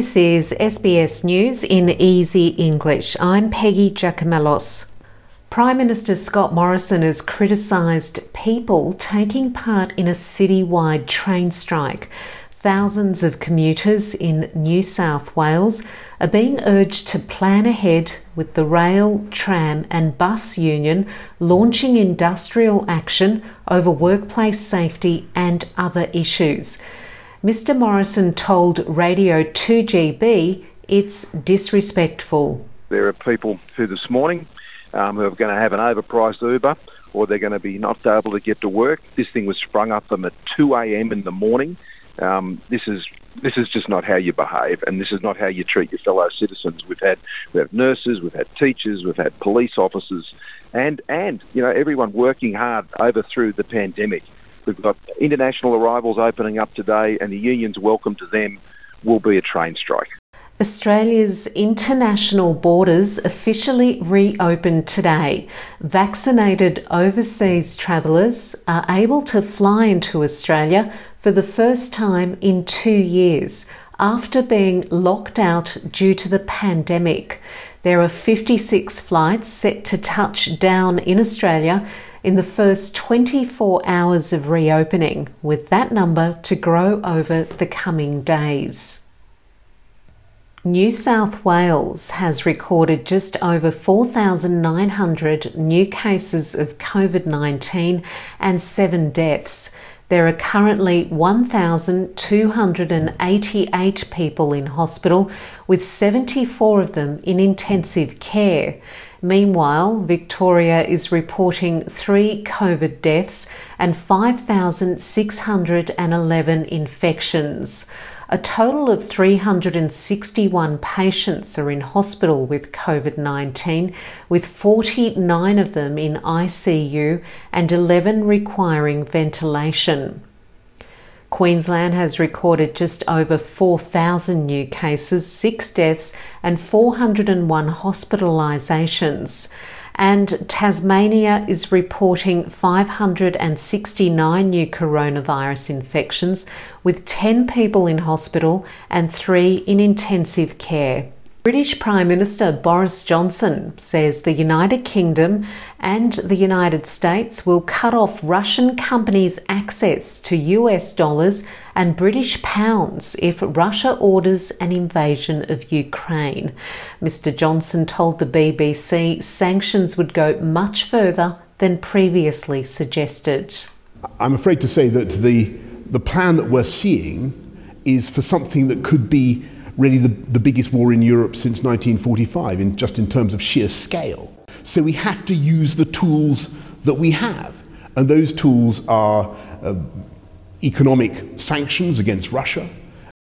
This is SBS News in Easy English. I'm Peggy Giakoumelos. Prime Minister Scott Morrison has criticised people taking part in a citywide train strike. Thousands of commuters in New South Wales are being urged to plan ahead with the rail, tram, and bus union launching industrial action over workplace safety and other issues. Mr. Morrison told Radio 2GB it's disrespectful. There are people who this morning um, who are going to have an overpriced Uber or they're going to be not able to get to work. This thing was sprung up them at 2 a.m. in the morning. Um, this is this is just not how you behave, and this is not how you treat your fellow citizens. We've had we have nurses, we've had teachers, we've had police officers, and and you know everyone working hard over through the pandemic. We've got international arrivals opening up today, and the union's welcome to them will be a train strike. Australia's international borders officially reopened today. Vaccinated overseas travellers are able to fly into Australia for the first time in two years after being locked out due to the pandemic. There are 56 flights set to touch down in Australia in the first 24 hours of reopening, with that number to grow over the coming days. New South Wales has recorded just over 4,900 new cases of COVID 19 and seven deaths. There are currently 1,288 people in hospital, with 74 of them in intensive care. Meanwhile, Victoria is reporting three COVID deaths and 5,611 infections. A total of 361 patients are in hospital with COVID 19, with 49 of them in ICU and 11 requiring ventilation. Queensland has recorded just over 4,000 new cases, six deaths, and 401 hospitalisations and Tasmania is reporting 569 new coronavirus infections, with 10 people in hospital and 3 in intensive care. British Prime Minister Boris Johnson says the United Kingdom and the United States will cut off Russian companies' access to US dollars and British pounds if Russia orders an invasion of Ukraine. Mr. Johnson told the BBC sanctions would go much further than previously suggested. I'm afraid to say that the, the plan that we're seeing is for something that could be really the, the biggest war in Europe since 1945, in, just in terms of sheer scale. So we have to use the tools that we have. And those tools are uh, economic sanctions against Russia.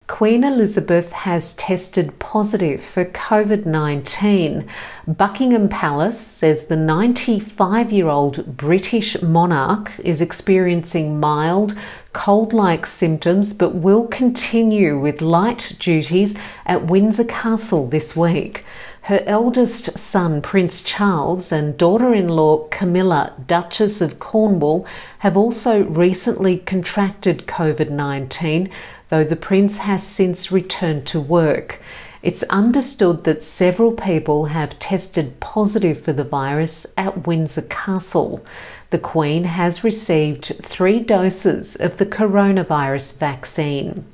Queen Elizabeth has tested positive for COVID 19. Buckingham Palace says the 95 year old British monarch is experiencing mild, cold like symptoms but will continue with light duties at Windsor Castle this week. Her eldest son, Prince Charles, and daughter in law, Camilla, Duchess of Cornwall, have also recently contracted COVID 19, though the Prince has since returned to work. It's understood that several people have tested positive for the virus at Windsor Castle. The Queen has received three doses of the coronavirus vaccine.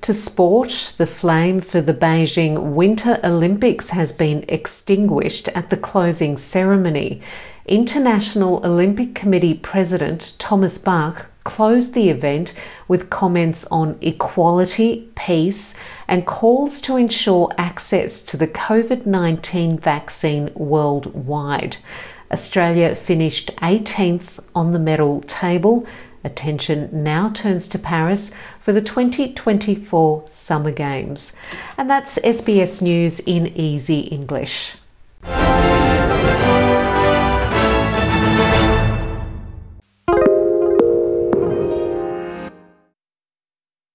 To sport, the flame for the Beijing Winter Olympics has been extinguished at the closing ceremony. International Olympic Committee President Thomas Bach closed the event with comments on equality, peace, and calls to ensure access to the COVID 19 vaccine worldwide. Australia finished 18th on the medal table. Attention now turns to Paris for the 2024 Summer Games. And that's SBS News in Easy English.